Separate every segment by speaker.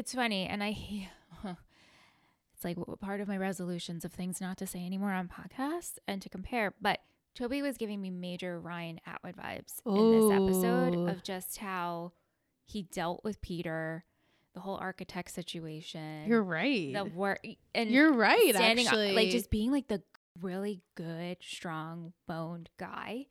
Speaker 1: it's funny, and I. It's like part of my resolutions of things not to say anymore on podcasts and to compare. But Toby was giving me major Ryan Atwood vibes in this episode of just how he dealt with Peter, the whole architect situation.
Speaker 2: You're right.
Speaker 1: the work and
Speaker 2: You're right.
Speaker 1: standing up-
Speaker 2: actually,
Speaker 1: like just being like the really good, strong boned guy.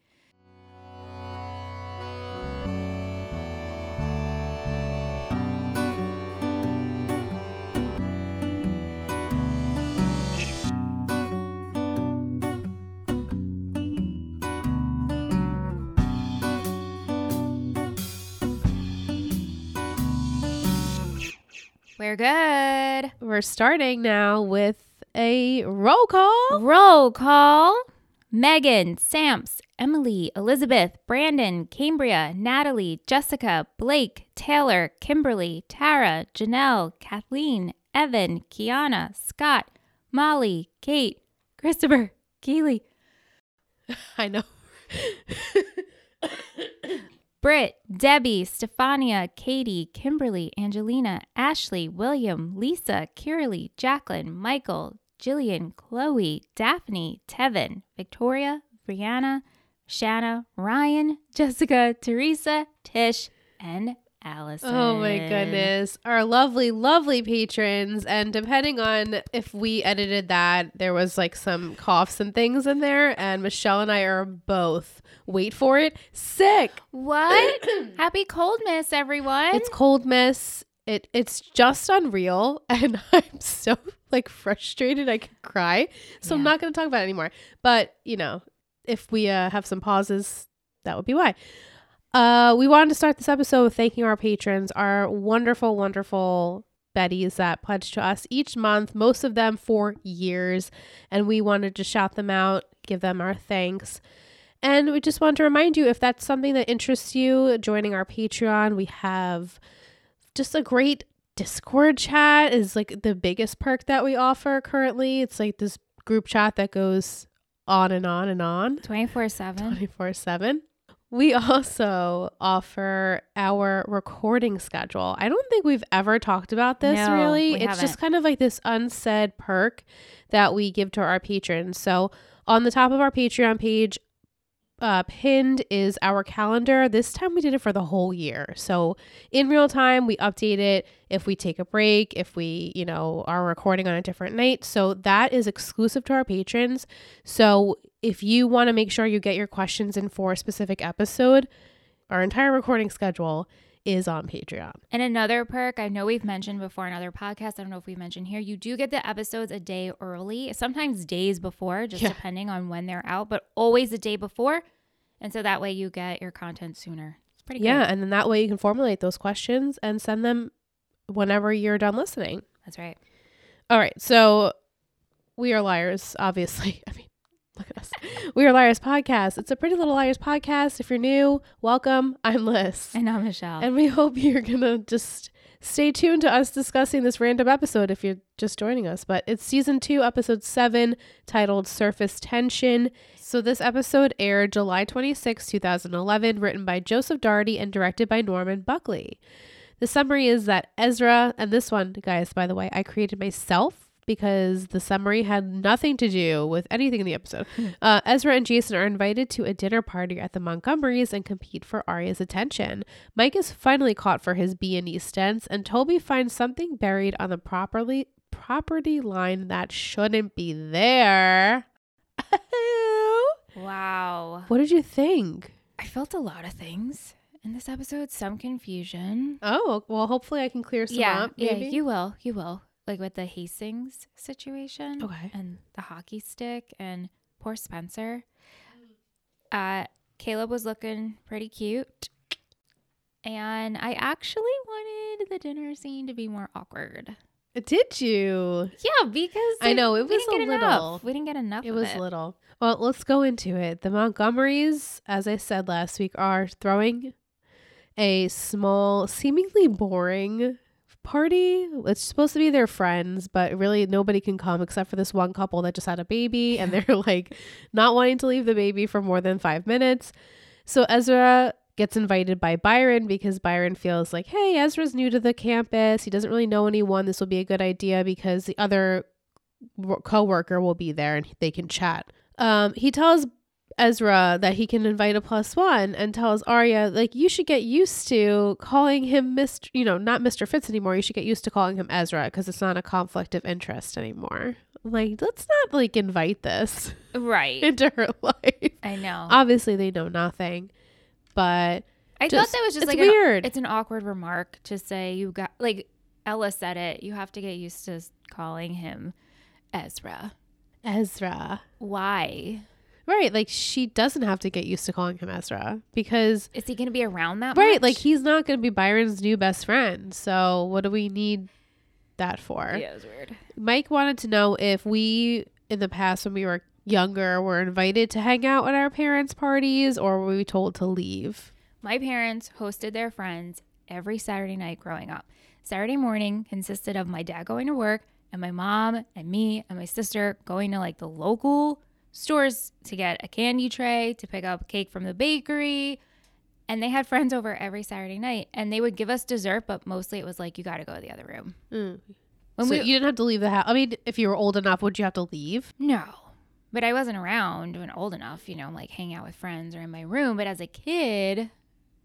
Speaker 1: We're good.
Speaker 2: we're starting now with a roll call.
Speaker 1: Roll call. Megan, Samps, Emily, Elizabeth, Brandon, Cambria, Natalie, Jessica, Blake, Taylor, Kimberly, Tara, Janelle, Kathleen, Evan, Kiana, Scott, Molly, Kate, Christopher, Keely,
Speaker 2: I know.
Speaker 1: Britt, Debbie, Stefania, Katie, Kimberly, Angelina, Ashley, William, Lisa, Kiralee, Jacqueline, Michael, Jillian, Chloe, Daphne, Tevin, Victoria, Brianna, Shanna, Ryan, Jessica, Teresa, Tish, and Allison.
Speaker 2: Oh my goodness. Our lovely, lovely patrons. And depending on if we edited that, there was like some coughs and things in there. And Michelle and I are both, wait for it, sick.
Speaker 1: What? Happy cold miss, everyone.
Speaker 2: It's cold miss. It it's just unreal. And I'm so like frustrated I could cry. So I'm not gonna talk about it anymore. But you know, if we uh, have some pauses, that would be why. Uh, we wanted to start this episode with thanking our patrons, our wonderful, wonderful Betties that pledge to us each month, most of them for years. And we wanted to shout them out, give them our thanks. And we just want to remind you if that's something that interests you, joining our Patreon, we have just a great Discord chat is like the biggest perk that we offer currently. It's like this group chat that goes on and on and on.
Speaker 1: 24 7.
Speaker 2: 24 7. We also offer our recording schedule. I don't think we've ever talked about this
Speaker 1: No,
Speaker 2: really. It's
Speaker 1: haven't.
Speaker 2: just kind of like this unsaid perk that we give to our patrons. So on the top of our Patreon page, uh, pinned is our calendar. This time we did it for the whole year. So in real time, we update it if we take a break, if we, you know, are recording on a different night. So that is exclusive to our patrons. So if you want to make sure you get your questions in for a specific episode, our entire recording schedule is on Patreon.
Speaker 1: And another perk, I know we've mentioned before in other podcasts, I don't know if we mentioned here, you do get the episodes a day early, sometimes days before, just
Speaker 2: Yeah.
Speaker 1: depending on when they're out, but always a day before. And so that way you get your content sooner. It's pretty
Speaker 2: Yeah, and then that way you can formulate those questions and send them whenever you're done listening.
Speaker 1: That's right.
Speaker 2: All right, so we are liars, obviously. I mean, look at us. We are liars podcast. It's a pretty little liars podcast. If you're new, welcome. I'm Liz.
Speaker 1: And I'm Michelle.
Speaker 2: And we hope you're going to just stay tuned to us discussing this random episode if you're just joining us. But it's season two, episode seven, titled Surface Tension. So this episode aired July 26, 2011, written by Joseph Dougherty and directed by Norman Buckley. The summary is that Ezra, and this one, guys, by the way, I created myself because the summary had nothing to do with anything in the episode. Uh, Ezra and Jason are invited to a dinner party at the Montgomerys and compete for Aria's attention. Mike is finally caught for his B&E stunts, and Toby finds something buried on the properly property line that shouldn't be there.
Speaker 1: wow.
Speaker 2: what did you think?
Speaker 1: I felt a lot of things in this episode, some confusion.
Speaker 2: Oh, well, hopefully I can clear some
Speaker 1: yeah,
Speaker 2: up. Maybe.
Speaker 1: yeah, you will. You will. Like with the Hastings situation.
Speaker 2: Okay.
Speaker 1: And the hockey stick and poor Spencer. Uh Caleb was looking pretty cute. And I actually wanted the dinner scene to be more awkward.
Speaker 2: Did you?
Speaker 1: Yeah, because
Speaker 2: I know, it was a
Speaker 1: get enough.
Speaker 2: little-
Speaker 1: We didn't get enough.
Speaker 2: It was little. Well, let's go into it. The Montgomerys, as I said last week, are throwing a small, seemingly boring party. It's supposed to be their friends, but really nobody can come except for this one couple that just had a baby and they're like not wanting to leave the baby for more than five minutes. So Ezra gets invited by Byron because Byron feels like, hey, Ezra's new to the campus. He doesn't really know anyone. This will be a good idea because the other wo- coworker will be there and they can chat. Um, he tells Ezra that he can invite a plus one and tells Aria, like, you should get used to calling him Mr. You know, not Mr. Fitz anymore. You should get used to calling him Ezra because it's not a conflict of interest anymore. Like, let's not like invite this
Speaker 1: Right.
Speaker 2: into her life.
Speaker 1: I know.
Speaker 2: Obviously, they know nothing, but
Speaker 1: I
Speaker 2: just-
Speaker 1: thought that was just
Speaker 2: it's
Speaker 1: like
Speaker 2: weird.
Speaker 1: An, it's an awkward remark to say. You got like Ella said it. You have to get used to calling him Ezra.
Speaker 2: Ezra.
Speaker 1: Why
Speaker 2: Right, like she doesn't have to get used to calling him Ezra because
Speaker 1: is he going to be around that much?
Speaker 2: right,
Speaker 1: much?
Speaker 2: like he's not going to be Byron's new best friend. So what do we need that for?
Speaker 1: yeah, it was weird.
Speaker 2: Mike wanted to know if we in the past when we were younger were invited to hang out at our parents' parties or were we told to leave?
Speaker 1: My parents hosted their friends every Saturday night growing up. Saturday morning consisted of my dad going to work and my mom and me and my sister going to like the local stores to get a candy tray, to pick up cake from the bakery. And they had friends over every Saturday night and they would give us dessert, but mostly it was like, you got to go to the other room.
Speaker 2: Mm.
Speaker 1: When
Speaker 2: so
Speaker 1: we,
Speaker 2: you didn't have to leave the house. I mean, if you were old enough, would you have to leave?
Speaker 1: no, but I wasn't around when old enough, you know, like hang out with friends or in my room. But as a kid,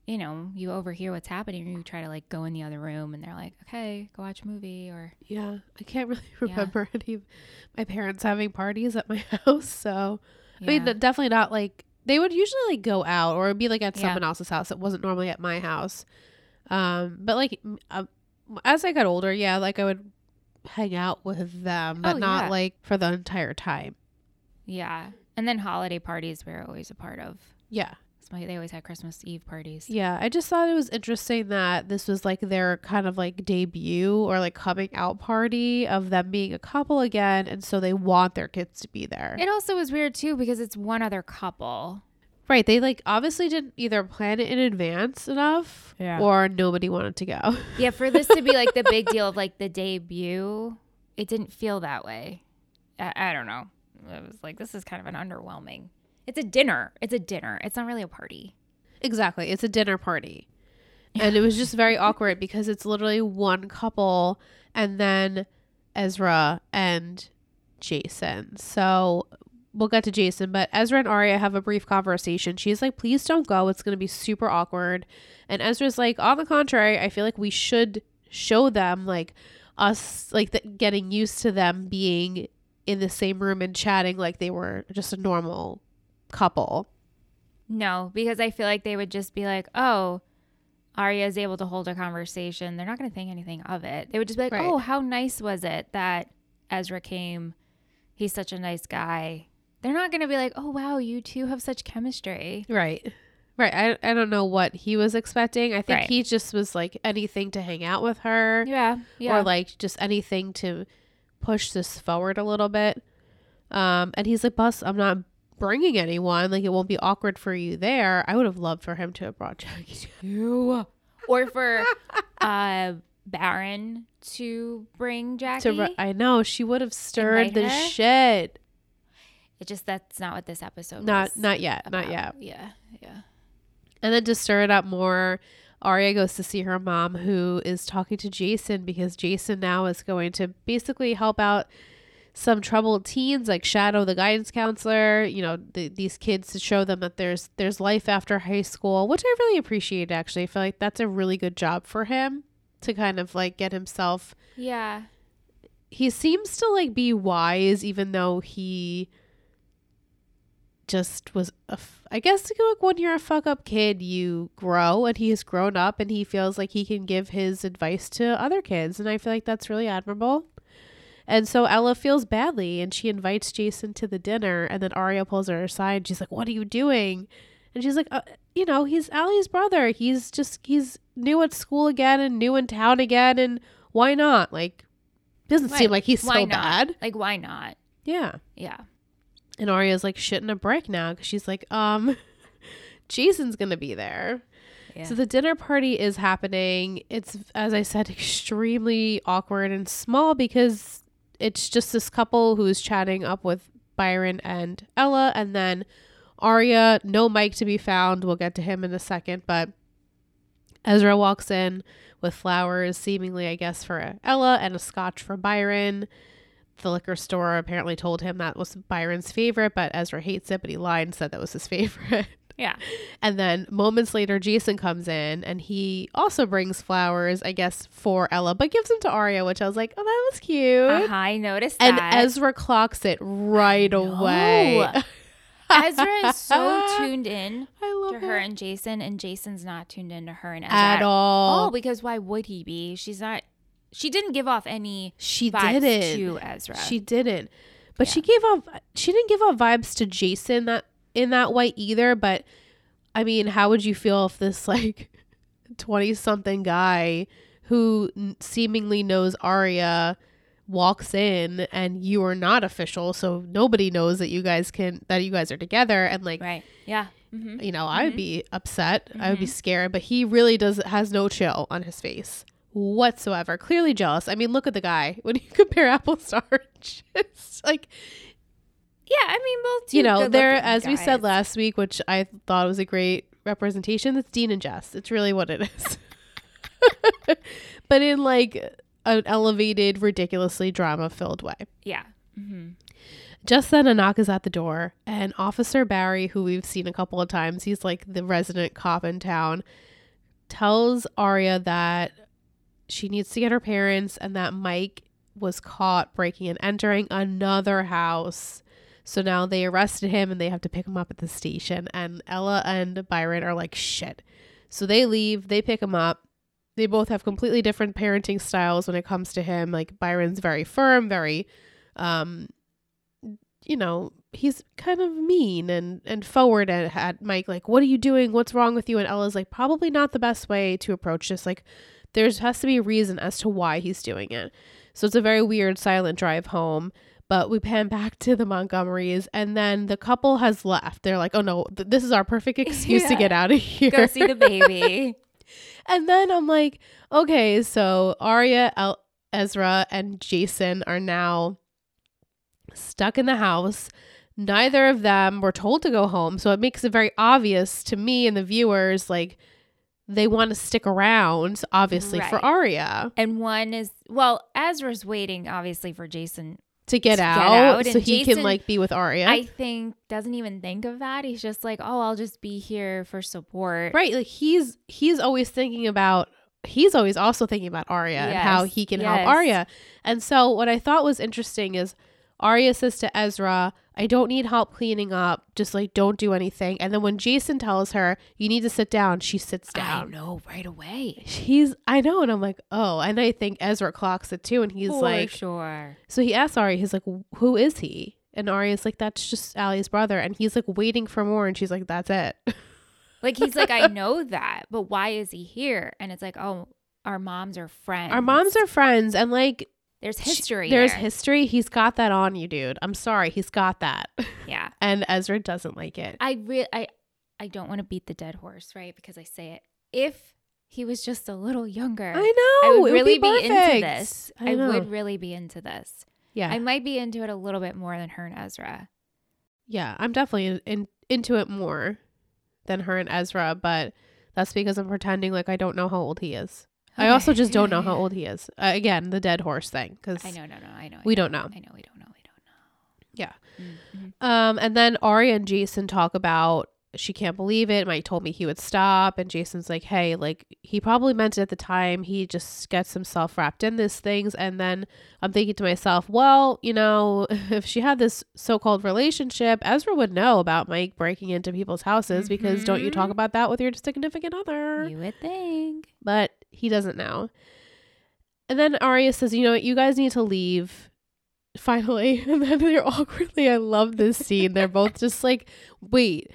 Speaker 1: you know, you overhear what's happening, or you try to like go in the other room, and they're like, "Okay, go watch a movie," or
Speaker 2: Yeah, I can't really
Speaker 1: Yeah.
Speaker 2: remember any of my parents having parties at my house. So I mean, definitely not like they would usually like go out or it'd be like at
Speaker 1: Yeah.
Speaker 2: someone else's house. It wasn't normally at my house. Um, but like uh, as I got older, yeah, like I would hang out with them, but
Speaker 1: Oh,
Speaker 2: not
Speaker 1: yeah.
Speaker 2: like for the entire time.
Speaker 1: yeah. And then holiday parties we were always a part of.
Speaker 2: Yeah.
Speaker 1: So they always had Christmas Eve parties.
Speaker 2: Yeah, I just thought it was interesting that this was like their kind of like debut or like coming out party of them being a couple again, and so they want their kids to be there.
Speaker 1: It also was weird too because it's one other couple.
Speaker 2: Right. They like obviously didn't either plan it in advance enough
Speaker 1: Yeah.
Speaker 2: or nobody wanted to go.
Speaker 1: Yeah, for this to be like the big deal of like the debut, it didn't feel that way. I, I don't know. It was like this is kind of an underwhelming. It's a dinner. It's a dinner. It's not really a party.
Speaker 2: exactly. It's a dinner party. And it was just very awkward because it's literally one couple and then Ezra and Jason. So we'll get to Jason, but Ezra and Aria have a brief conversation. She's like, please don't go. It's going to be super awkward. And Ezra's like, on the contrary, I feel like we should show them, like, us, like, the, getting used to them being in the same room and chatting like they were just a normal couple.
Speaker 1: No, because I feel like they would just be like, "Oh, Aria is able to hold a conversation." They're not going to think anything of it. They would just be like,
Speaker 2: Right.
Speaker 1: "Oh, how nice was it that Ezra came? He's such a nice guy." They're not going to be like, "Oh, wow, you two have such chemistry."
Speaker 2: Right. Right. I, I don't know what he was expecting. I think
Speaker 1: Right.
Speaker 2: he just was like anything to hang out with her
Speaker 1: Yeah, yeah.
Speaker 2: or like just anything to push this forward a little bit. Um, and he's like, Bus, I'm not bringing anyone. Like, it won't be awkward for you there. I would have loved for him to have brought Jackie.
Speaker 1: you or for uh Byron to bring Jackie.
Speaker 2: To, I know she would have stirred
Speaker 1: Invite
Speaker 2: the
Speaker 1: her?
Speaker 2: shit.
Speaker 1: it just that's not what this episode
Speaker 2: Not, not yet. Not yet.
Speaker 1: Yeah, yeah.
Speaker 2: And then to stir it up more, Aria goes to see her mom, who is talking to Jason because Jason now is going to basically help out some troubled teens, like Shadow, the guidance counselor. You know, the, these kids to show them that there's there's life after high school, which I really appreciate. Actually, I feel like that's a really good job for him to kind of like get himself.
Speaker 1: Yeah.
Speaker 2: He seems to like be wise, even though he just was a f- I guess like when you're a fuck up kid you grow and he has grown up and he feels like he can give his advice to other kids and I feel like that's really admirable. And so Ella feels badly and she invites Jason to the dinner and then Aria pulls her aside and she's like what are you doing? And she's like uh, you know he's Ali's brother. He's just he's new at school again and new in town again and why not? Like doesn't
Speaker 1: Right.
Speaker 2: seem like he's so
Speaker 1: not?
Speaker 2: bad.
Speaker 1: Like why not?
Speaker 2: Yeah.
Speaker 1: Yeah.
Speaker 2: And Aria's like shitting a brick now because she's like, um, Jason's gonna be there.
Speaker 1: Yeah.
Speaker 2: So the dinner party is happening. It's as I said, extremely awkward and small because it's just this couple who's chatting up with Byron and Ella, and then Aria, no Mike to be found. We'll get to him in a second, but Ezra walks in with flowers, seemingly, I guess, for Ella and a scotch for Byron. The liquor store apparently told him that was Byron's favorite, but Ezra hates it, but he lied and said that was his favorite.
Speaker 1: Yeah.
Speaker 2: And then moments later, Jason comes in and he also brings flowers, I guess, for Ella, but gives them to Aria, which I was like, oh, that was cute.
Speaker 1: Uh-huh, I noticed
Speaker 2: And
Speaker 1: that.
Speaker 2: Ezra clocks it right away.
Speaker 1: Ezra is so tuned in to her
Speaker 2: it.
Speaker 1: and Jason, and Jason's not tuned in to her and Ezra
Speaker 2: At all.
Speaker 1: Oh, because why would he be? She's not. She didn't give off any
Speaker 2: she
Speaker 1: vibes
Speaker 2: didn't.
Speaker 1: to Ezra.
Speaker 2: She didn't. But
Speaker 1: Yeah.
Speaker 2: she gave off she didn't give off vibes to Jason that in that way either, but I mean, how would you feel if this like 20 something guy who n- seemingly knows Aria walks in and you are not official, so nobody knows that you guys can that you guys are together and like
Speaker 1: right? Yeah. hmm
Speaker 2: you know, I would be upset. I would be scared, but he really does has no chill on his face whatsoever. Clearly jealous. I mean, look at the guy when you compare apples to oranges. like,
Speaker 1: Yeah, I mean, both.
Speaker 2: you know, there
Speaker 1: good-looking
Speaker 2: as we said last week, which I thought was a great representation, it's Dean and Jess. It's really what it is. but in like an elevated, ridiculously drama filled way.
Speaker 1: Yeah. Mm-hmm.
Speaker 2: Just then, a knock is at the door, and Officer Barry, who we've seen a couple of times, he's like the resident cop in town, tells Aria that she needs to get her parents and that Mike was caught breaking and entering another house. So now they arrested him and they have to pick him up at the station. And Ella and Byron are like, shit. So they leave, they pick him up. They both have completely different parenting styles when it comes to him. Like Byron's very firm, very um you know, he's kind of mean and and forward at, at Mike like, "What are you doing? What's wrong with you?" And Ella's like, "Probably not the best way to approach this. Like there's has to be a reason as to why he's doing it." So it's a very weird silent drive home. But we pan back to the Montgomerys, and then the couple has left. They're like, "Oh no, th- this is our perfect excuse to get out of here."
Speaker 1: Go see the baby.
Speaker 2: And then I'm like, okay, so Aria, El- Ezra, and Jason are now stuck in the house. Neither of them were told to go home. So it makes it very obvious to me and the viewers like they want to stick around, obviously, for
Speaker 1: Right.
Speaker 2: Aria
Speaker 1: and one is well, Ezra's waiting obviously for Jason.
Speaker 2: To get,
Speaker 1: To get
Speaker 2: out,
Speaker 1: out,
Speaker 2: so he can like be with Aria.
Speaker 1: I think doesn't even think of that. He's just like, oh, I'll just be here for support.
Speaker 2: right. Like he's he's always thinking about he's always also thinking about Aria and how he can help
Speaker 1: yes.
Speaker 2: Aria. And so what I thought was interesting is Aria says to Ezra, I don't need help cleaning up. Just like don't do anything. And then when Jason tells her, you need to sit down, she sits
Speaker 1: I
Speaker 2: down.
Speaker 1: know right away.
Speaker 2: He's I know, and I'm like, oh, and I think Ezra clocks it too, and he's
Speaker 1: for
Speaker 2: like
Speaker 1: sure.
Speaker 2: so he asks Aria, he's like, Who is he? And Aria's like, That's just Ali's brother. And he's like waiting for more, and she's like, That's it.
Speaker 1: Like he's like, I know that, but why is he here? And it's like, oh, our moms are friends.
Speaker 2: Our moms are friends, and like
Speaker 1: There's history.
Speaker 2: There's
Speaker 1: there.
Speaker 2: history. He's got that on you, dude. I'm sorry, he's got that.
Speaker 1: Yeah.
Speaker 2: And Ezra doesn't like it.
Speaker 1: I re- I I don't want to beat the dead horse, right? Because I say it. If he was just a little younger,
Speaker 2: I know.
Speaker 1: I would really be, into this.
Speaker 2: I,
Speaker 1: I, would really be into this.
Speaker 2: Yeah,
Speaker 1: I might be into it a little bit more than her and Ezra.
Speaker 2: yeah. I'm definitely in, in, into it more than her and Ezra, but that's because I'm pretending like I don't know how old he is. I also just don't know how old he is. Uh, again, the dead horse thing, because
Speaker 1: I know, no, no, I know. I
Speaker 2: we
Speaker 1: know,
Speaker 2: don't know.
Speaker 1: I know, we don't know. We don't know.
Speaker 2: Yeah.
Speaker 1: Mhm.
Speaker 2: Um, and then Ari and Jason talk about she can't believe it. Mike told me he would stop, and Jason's like, "Hey, like he probably meant it at the time. He just gets himself wrapped in these things." And then I'm thinking to myself, well, you know, if she had this so-called relationship, Ezra would know about Mike breaking into people's houses because don't you talk
Speaker 1: Mhm.
Speaker 2: about that with your significant other?
Speaker 1: You would think.
Speaker 2: but he doesn't know. And then Aria says, "You know what? You guys need to leave." Finally, and then they're awkwardly. I love this scene. They're both just like, "Wait,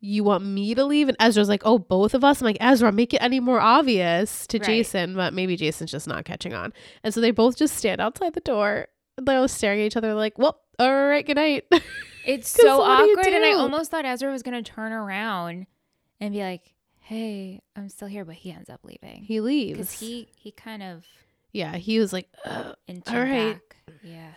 Speaker 2: you want me to leave?" And Ezra's like, "Oh, both of us." I'm like, "Ezra, make it any more obvious to
Speaker 1: Right.
Speaker 2: Jason." But maybe Jason's just not catching on. And so they both just stand outside the door. They're all staring at each other, like, "Well, all right, good night."
Speaker 1: It's so
Speaker 2: what do you
Speaker 1: awkward, and I almost thought Ezra was gonna turn around and be like, "Hey, I'm still here," but he ends up leaving
Speaker 2: he leaves because
Speaker 1: he he kind of
Speaker 2: yeah, he was like. All right.
Speaker 1: back. Yeah.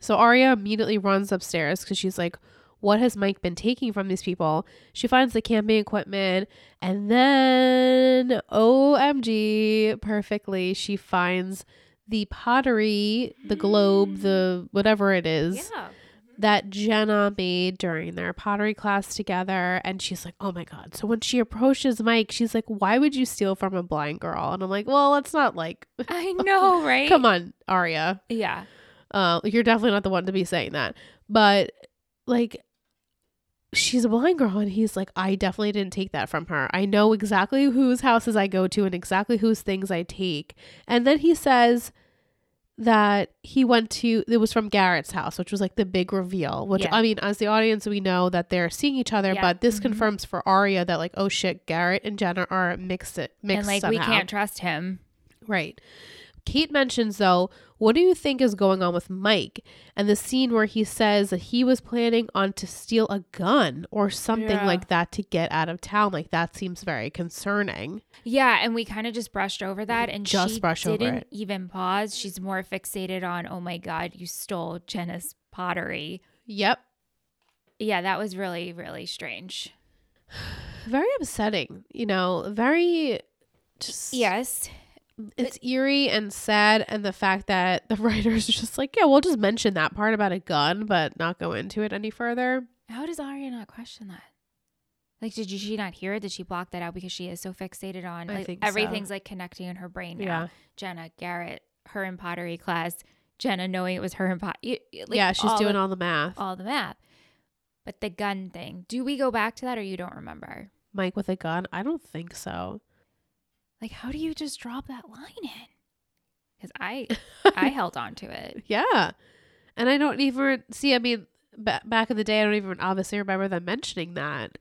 Speaker 2: So Aria immediately runs upstairs because she's like, what has Mike been taking from these people? She finds the camping equipment and then OMG perfectly she finds the pottery, the globe, the mm. whatever it is
Speaker 1: Yeah.
Speaker 2: That Jenna made during their pottery class together. And she's like, oh my God. So when she approaches Mike, she's like, why would you steal from a blind girl? And I'm like, well, let's not like,
Speaker 1: I know, right?
Speaker 2: come on, Aria.
Speaker 1: Yeah.
Speaker 2: Uh, you're definitely not the one to be saying that. But like, she's a blind girl. And he's like, I definitely didn't take that from her. I know exactly whose houses I go to and exactly whose things I take. And then he says, that he went to it was from Garrett's house, which was like the big reveal. Which
Speaker 1: Yeah.
Speaker 2: I mean, as the audience, we know that they're seeing each other,
Speaker 1: Yeah.
Speaker 2: but this
Speaker 1: Mhm.
Speaker 2: confirms for Aria that like, oh shit, Garrett and Jenna are mixed it mixed
Speaker 1: and like we can't trust him.
Speaker 2: Right. Kate mentions though, what do you think is going on with Mike? And the scene where he says that he was planning on to steal a gun or something
Speaker 1: Yeah.
Speaker 2: like that to get out of town. Like that seems very concerning.
Speaker 1: Yeah, and we kind of just brushed over that, and
Speaker 2: Just
Speaker 1: she
Speaker 2: brush over
Speaker 1: didn't
Speaker 2: it.
Speaker 1: even pause. She's more fixated on, oh my god, you stole Jenna's pottery.
Speaker 2: Yep.
Speaker 1: Yeah, that was really really strange.
Speaker 2: Very upsetting, you know, very just
Speaker 1: Yes,
Speaker 2: it's eerie and sad and the fact that the writers are just like yeah we'll just mention that part about a gun but not go into it any further
Speaker 1: how does Aria not question that? Like, did she not hear it? Did she block that out because she is so fixated on like,
Speaker 2: think so.
Speaker 1: everything's like connecting in her brain now?
Speaker 2: yeah
Speaker 1: Jenna, Garrett, her in pottery class, Jenna knowing it was her in pot. like,
Speaker 2: yeah she's
Speaker 1: all
Speaker 2: doing
Speaker 1: of-
Speaker 2: all the math
Speaker 1: all the math. But the gun thing, do we go back to that or you don't remember?
Speaker 2: mike with a gun i don't think so
Speaker 1: Like, how do you just drop that line in? Because I, I held on to it.
Speaker 2: yeah and i don't even see i mean ba- back in the day i don't even obviously remember them mentioning that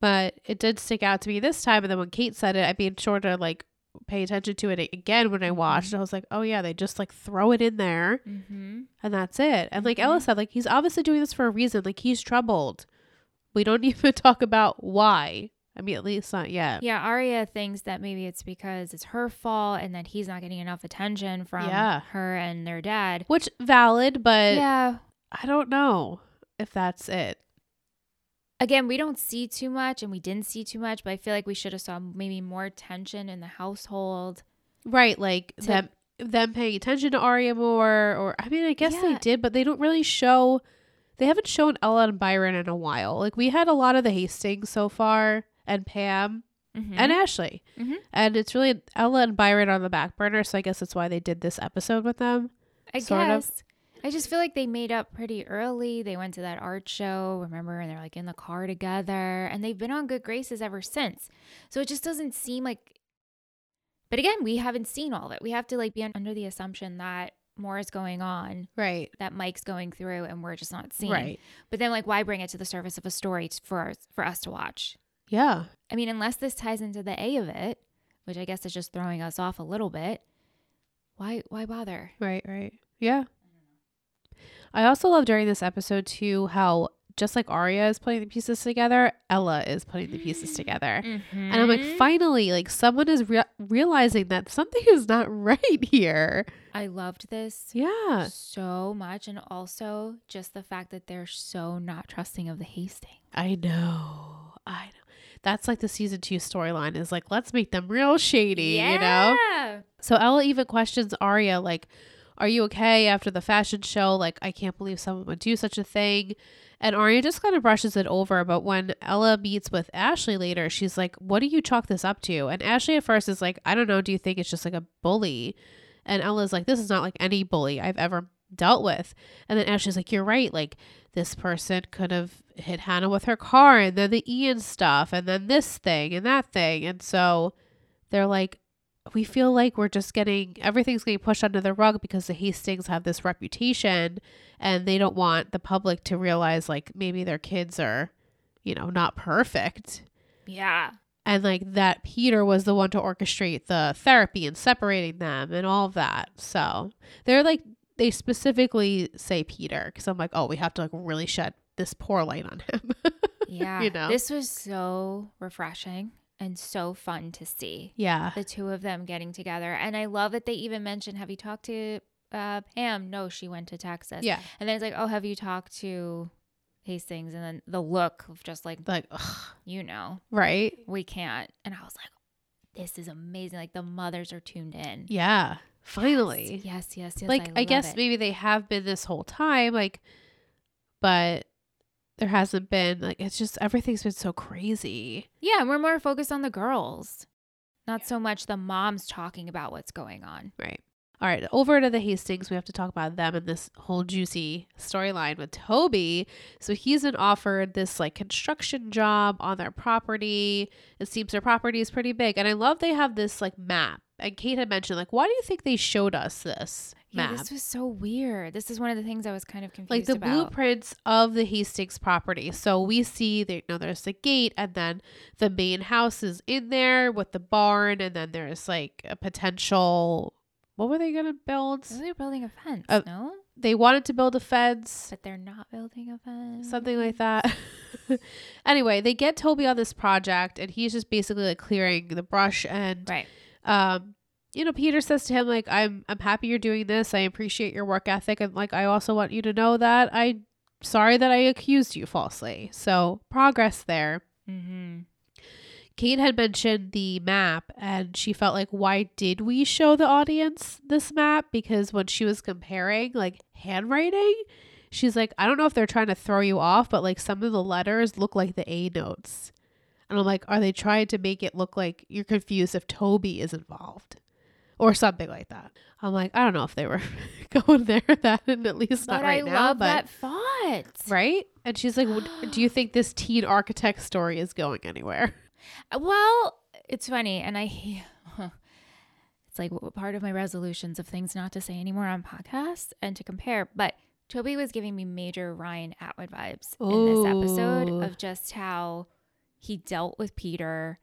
Speaker 2: but it did stick out to me this time and then when kate said it i made sure to like pay attention to it again when i watched i was like oh yeah they just like throw it in there
Speaker 1: Mm-hmm.
Speaker 2: and that's it. And like Ella
Speaker 1: Mhm.
Speaker 2: said, like he's obviously doing this for a reason. Like he's troubled. We don't even talk about why. I mean, at least not yet.
Speaker 1: Yeah, Aria thinks that maybe it's because it's her fault and that he's not getting enough attention from
Speaker 2: Yeah.
Speaker 1: her and their dad.
Speaker 2: Which valid, but
Speaker 1: yeah.
Speaker 2: I don't know if that's it.
Speaker 1: Again, we don't see too much and we didn't see too much, but I feel like we should have saw maybe more tension in the household.
Speaker 2: Right, like
Speaker 1: To-
Speaker 2: them them paying attention to Aria more, or I mean, I guess they did, but they don't really show. They haven't shown Ella and Byron in a while. Like we had a lot of the Hastings so far, and Pam
Speaker 1: Mhm.
Speaker 2: and Ashley,
Speaker 1: Mhm.
Speaker 2: and it's really Ella and Byron on the back burner. So I guess that's why they did this episode with them.
Speaker 1: I
Speaker 2: sort of.
Speaker 1: guess. I just feel like they made up pretty early. They went to that art show, remember, and they're like in the car together, and they've been on good graces ever since. So it just doesn't seem like. But again, we haven't seen all of it. We have to like be under the assumption that more is going on,
Speaker 2: Right.
Speaker 1: that Mike's going through, and we're just not seeing.
Speaker 2: Right.
Speaker 1: But then, like, why bring it to the surface of a story for us, for us to watch?
Speaker 2: Yeah.
Speaker 1: I mean, unless this ties into the A of it, which I guess is just throwing us off a little bit. Why? Why bother?
Speaker 2: Right, right. Yeah. I also love during this episode too how just like Arya is putting the pieces together, Ella is putting the pieces together. And I'm like,
Speaker 1: Mhm.
Speaker 2: finally, like someone is rea- realizing that something is not right here.
Speaker 1: I loved this
Speaker 2: Yeah.
Speaker 1: so much. And also just the fact that they're so not trusting of the Hastings.
Speaker 2: I know. I know. That's like the season two storyline is like, let's make them real shady, you know? So Ella even questions Aria, like, are you okay after the fashion show? Like, I can't believe someone would do such a thing. And Aria just kind of brushes it over. But when Ella meets with Ashley later, she's like, what do you chalk this up to? And Ashley at first is like, I don't know. Do you think it's just like a bully? And Ella's like, this is not like any bully I've ever dealt with. And then Ashley's like, you're right. Like, this person could have hit Hanna with her car and then the Ian stuff and then this thing and that thing. And so they're like, we feel like we're just getting everything's getting pushed under the rug because the Hastings have this reputation and they don't want the public to realize like maybe their kids are, you know, not perfect.
Speaker 1: Yeah.
Speaker 2: And like that Peter was the one to orchestrate the therapy and separating them and all of that. So they're like, they specifically say Peter because I'm like, oh, we have to like really shed this poor light on him.
Speaker 1: Yeah.
Speaker 2: You know?
Speaker 1: This was so refreshing and so fun to see.
Speaker 2: yeah.
Speaker 1: The two of them getting together. And I love that they even mentioned, have you talked to uh, Pam? No, she went to Texas.
Speaker 2: Yeah.
Speaker 1: And then it's like, oh, have you talked to Hastings, and then the look of just like,
Speaker 2: Like, ugh,
Speaker 1: you know,
Speaker 2: right?
Speaker 1: we can't. And I was like, this is amazing. Like the mothers are tuned in.
Speaker 2: Yeah. Finally.
Speaker 1: Yes, yes, yes.
Speaker 2: like I,
Speaker 1: love
Speaker 2: guess
Speaker 1: it.
Speaker 2: maybe they have been this whole time, like, but there hasn't been like it's just everything's been so crazy.
Speaker 1: Yeah, we're more focused on the girls, not so much the moms talking about what's going on.
Speaker 2: Right. All right, over to the Hastings. We have to talk about them and this whole juicy storyline with Toby. So he's been offered this like construction job on their property. It seems their property is pretty big, and I love they have this like map. And Kate had mentioned like, why do you think they showed us this
Speaker 1: Yeah,
Speaker 2: map?
Speaker 1: this was so weird. This is one of the things I was kind of confused
Speaker 2: like the
Speaker 1: about.
Speaker 2: blueprints of the Hastings property. So we see that you know there's the gate and then the main house is in there with the barn and then there's like a potential what were they gonna build?
Speaker 1: They're building a fence,
Speaker 2: Uh,
Speaker 1: no?
Speaker 2: They wanted to build a fence,
Speaker 1: But they're not building a fence.
Speaker 2: something like that. anyway, they get Toby on this project and he's just basically like clearing the brush and
Speaker 1: Right.
Speaker 2: Um you know peter says to him like i'm i'm happy you're doing this. I appreciate your work ethic and like i also want you to know that i sorry that i accused you falsely. So progress there.
Speaker 1: Mm-hmm.
Speaker 2: kate had mentioned the map and she felt like why did we show the audience this map? Because when she was comparing like handwriting she's like i don't know if they're trying to throw you off but like some of the letters look like the a notes and i'm like are they trying to make it look like you're confused if toby is involved or something like that. I'm like, I don't know if they were going there that and at least not
Speaker 1: But
Speaker 2: right
Speaker 1: I
Speaker 2: now,
Speaker 1: love
Speaker 2: but
Speaker 1: that thought.
Speaker 2: right? And she's like, "Would- "Do you think this teen architect story is going anywhere?"
Speaker 1: Uh, well, it's funny, and I. It's like part of my resolutions of things not to say anymore on podcasts and to compare. But Toby was giving me major Ryan Atwood vibes in this episode of just how he dealt with Peter,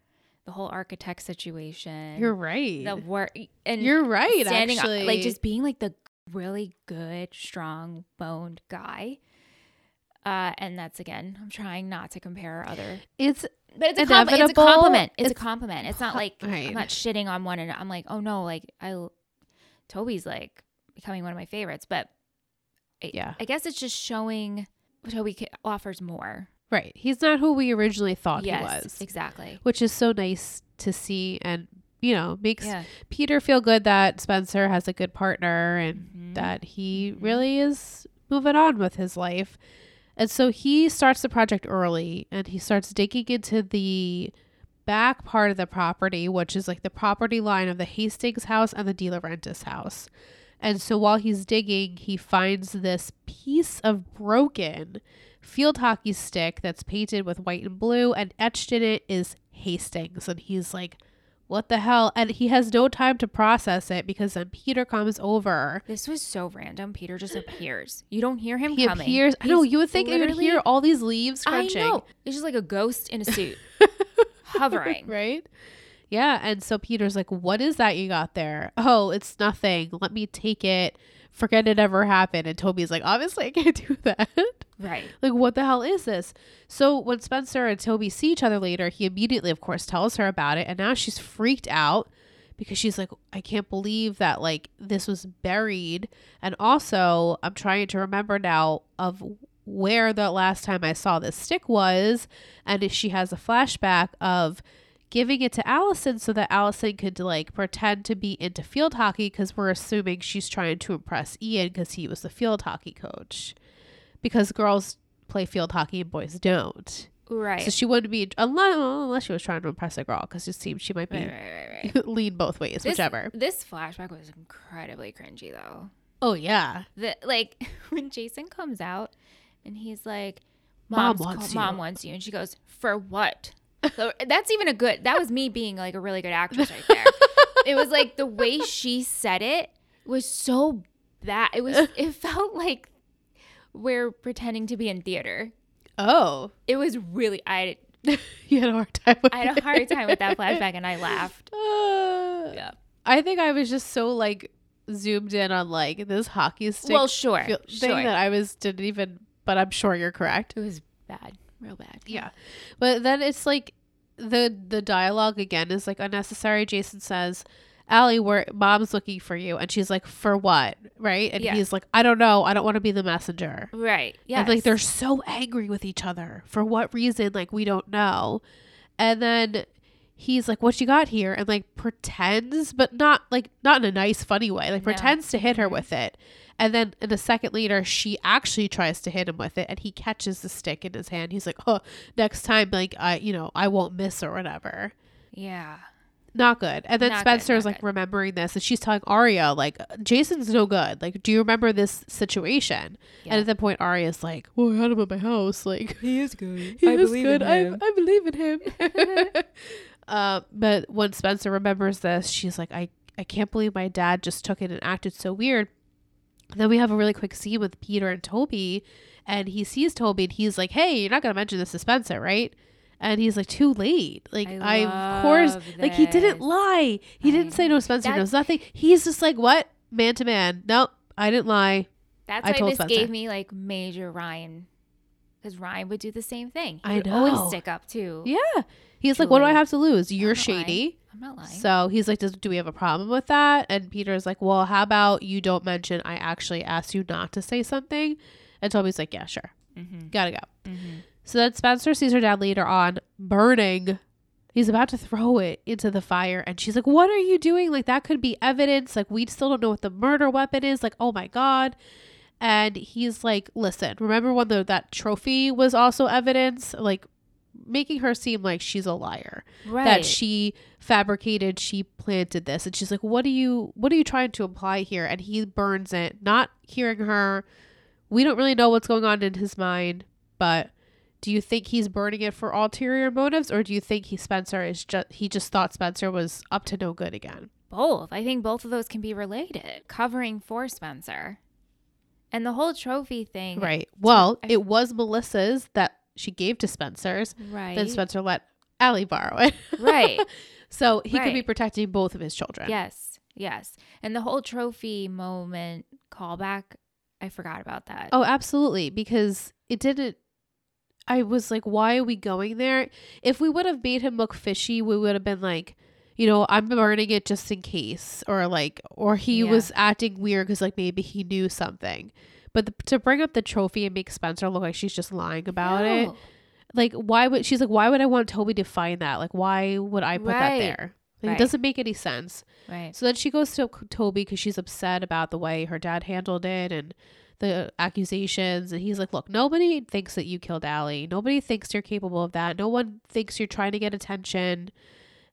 Speaker 1: the whole architect situation.
Speaker 2: You're right.
Speaker 1: the work and
Speaker 2: You're right.
Speaker 1: standing up-
Speaker 2: actually,
Speaker 1: like just being like the really good, strong boned guy. Uh, and that's again, I'm trying not to compare other
Speaker 2: it's
Speaker 1: but it's a, compli- it's a compliment. It's,
Speaker 2: It's
Speaker 1: a compliment. It's not like
Speaker 2: right.
Speaker 1: I'm not shitting on one and I'm like, oh no, like I Toby's like becoming one of my favorites. But I,
Speaker 2: Yeah.
Speaker 1: I guess it's just showing Toby offers more.
Speaker 2: Right. He's not who we originally thought
Speaker 1: yes,
Speaker 2: he was,
Speaker 1: exactly.
Speaker 2: which is so nice to see, and you know makes
Speaker 1: Yeah,
Speaker 2: Peter feel good that Spencer has a good partner and
Speaker 1: Mhm.
Speaker 2: that he
Speaker 1: Mhm.
Speaker 2: really is moving on with his life. And so he starts the project early and he starts digging into the back part of the property, which is like the property line of the Hastings house and the DiLaurentis house. And so while he's digging, he finds this piece of broken field hockey stick that's painted with white and blue, and etched in it is Hastings. And he's like, what the hell? And he has no time to process it because then Peter comes over.
Speaker 1: this was so random. Peter just appears. You don't hear him coming.
Speaker 2: He
Speaker 1: coming.
Speaker 2: appears. I know you would think you would hear all these leaves crunching.
Speaker 1: I know. It's just like a ghost in a suit hovering.
Speaker 2: right? Yeah. And so Peter's like, What is that you got there? Oh, it's nothing. Let me take it. Forget it ever happened. And Toby's like, Obviously, I can't do that.
Speaker 1: Right.
Speaker 2: like, what the hell is this? So when Spencer and Toby see each other later, he immediately, of course, tells her about it. And now she's freaked out because she's like, I can't believe that, like, this was buried. And also, I'm trying to remember now of where the last time I saw this stick was. And if she has a flashback of giving it to Alison so that Alison could like pretend to be into field hockey because we're assuming she's trying to impress Ian because he was the field hockey coach. Because girls play field hockey and boys don't.
Speaker 1: Right.
Speaker 2: So she wouldn't be unless, unless she was trying to impress a girl because it seemed she might be
Speaker 1: right, right, right,
Speaker 2: lean both ways,
Speaker 1: This-
Speaker 2: whichever.
Speaker 1: This flashback was incredibly cringy though.
Speaker 2: Oh yeah,
Speaker 1: The like when Jason comes out and he's like,
Speaker 2: Mom wants
Speaker 1: call-
Speaker 2: you."
Speaker 1: Mom wants you," and she goes, "For what?" So that's even a good. That was me being like a really good actress right there. it was like the way she said it was so bad. It was. It felt like we're pretending to be in theater.
Speaker 2: oh,
Speaker 1: It was really. I
Speaker 2: you had a hard time. With
Speaker 1: I had a hard time with that flashback, and I laughed.
Speaker 2: Uh,
Speaker 1: Yeah.
Speaker 2: I think I was just so like zoomed in on like this hockey stick
Speaker 1: Well, sure,
Speaker 2: feel- thing that I was didn't even. But I'm sure you're correct.
Speaker 1: It was bad, real bad.
Speaker 2: Yeah. But then it's like the the dialogue again is like unnecessary. Jason says Ali, where mom's looking for you. And she's like, for what? Right. And
Speaker 1: Yeah.
Speaker 2: he's like, I don't know. I don't want to be the messenger.
Speaker 1: Right. Yeah.
Speaker 2: And like they're so angry with each other. For what reason? Like we don't know. And then he's like, What you got here? And like pretends, but not like not in a nice, funny way. Like
Speaker 1: No.
Speaker 2: pretends to hit her with it. And then in a second later, she actually tries to hit him with it and he catches the stick in his hand. He's like, Oh, next time, like I you know, I won't miss or whatever.
Speaker 1: Yeah.
Speaker 2: Not good. And then
Speaker 1: Not good,
Speaker 2: Spencer is like
Speaker 1: good.
Speaker 2: remembering this and she's telling Aria, like, Jason's no good. Like, do you remember this situation?
Speaker 1: Yeah.
Speaker 2: And at that point, Aria's like, Well, I had him at my house. Like,
Speaker 1: he is good.
Speaker 2: he is good. I, I believe in him. uh, but when Spencer remembers this, she's like, I, I can't believe my dad just took it and acted so weird. Then we have a really quick scene with Peter and Toby, and he sees Toby and he's like, Hey, you're not going to mention this to Spencer, right? And he's like, Too late. Like,
Speaker 1: I
Speaker 2: of course,
Speaker 1: love
Speaker 2: like, he didn't lie. He
Speaker 1: I
Speaker 2: didn't say no, Spencer knows nothing. He's just like, What? Man to man. Nope, I didn't lie.
Speaker 1: That's
Speaker 2: I
Speaker 1: why this
Speaker 2: Spencer.
Speaker 1: gave me like major Ryan, because Ryan would do the same thing. He
Speaker 2: I
Speaker 1: would
Speaker 2: know.
Speaker 1: always stick up too.
Speaker 2: Yeah. He's like, What do I have to lose? You're
Speaker 1: lying.
Speaker 2: shady.
Speaker 1: I'm not lying.
Speaker 2: So he's like, Does, Do we have a problem with that? And Peter's like, Well, how about you don't mention I actually asked you not to say something? And Toby's like, Yeah, sure.
Speaker 1: mm-hmm.
Speaker 2: Gotta go.
Speaker 1: Mm-hmm.
Speaker 2: So then Spencer sees her dad later on burning. He's about to throw it into the fire. And she's like, What are you doing? Like, that could be evidence. Like, we still don't know what the murder weapon is. Like, oh my God. And he's like, Listen, remember when the, that trophy was also evidence? Like, making her seem like she's a liar
Speaker 1: Right.
Speaker 2: that she fabricated she planted this and she's like what are you what are you trying to imply here and he burns it not hearing her we don't really know what's going on in his mind but do you think he's burning it for ulterior motives or do you think he spencer is just he just thought spencer was up to no good again
Speaker 1: both. I think both of those can be related. Covering for Spencer, and the whole trophy thing.
Speaker 2: right well
Speaker 1: I-
Speaker 2: it was melissa's that she gave to spencer's
Speaker 1: Right.
Speaker 2: then spencer let Ali borrow it
Speaker 1: right.
Speaker 2: so he could be protecting both of his children
Speaker 1: Yes. Yes. And the whole trophy moment callback. I forgot about that.
Speaker 2: Oh, absolutely. Because it didn't. I was like, why are we going there? If we would have made him look fishy, we would have been like, you know, I'm burning it just in case, or like, or he
Speaker 1: Yeah.
Speaker 2: was acting weird because like maybe he knew something. But the, to bring up the trophy and make Spencer look like she's just lying about it, like, why would she's like, why would I want Toby to find that? Like, why would I put that there? Like,
Speaker 1: Right.
Speaker 2: It doesn't make any sense.
Speaker 1: Right.
Speaker 2: So then she goes to Toby because she's upset about the way her dad handled it and the accusations. And he's like, Look, nobody thinks that you killed Ali. Nobody thinks you're capable of that. No one thinks you're trying to get attention.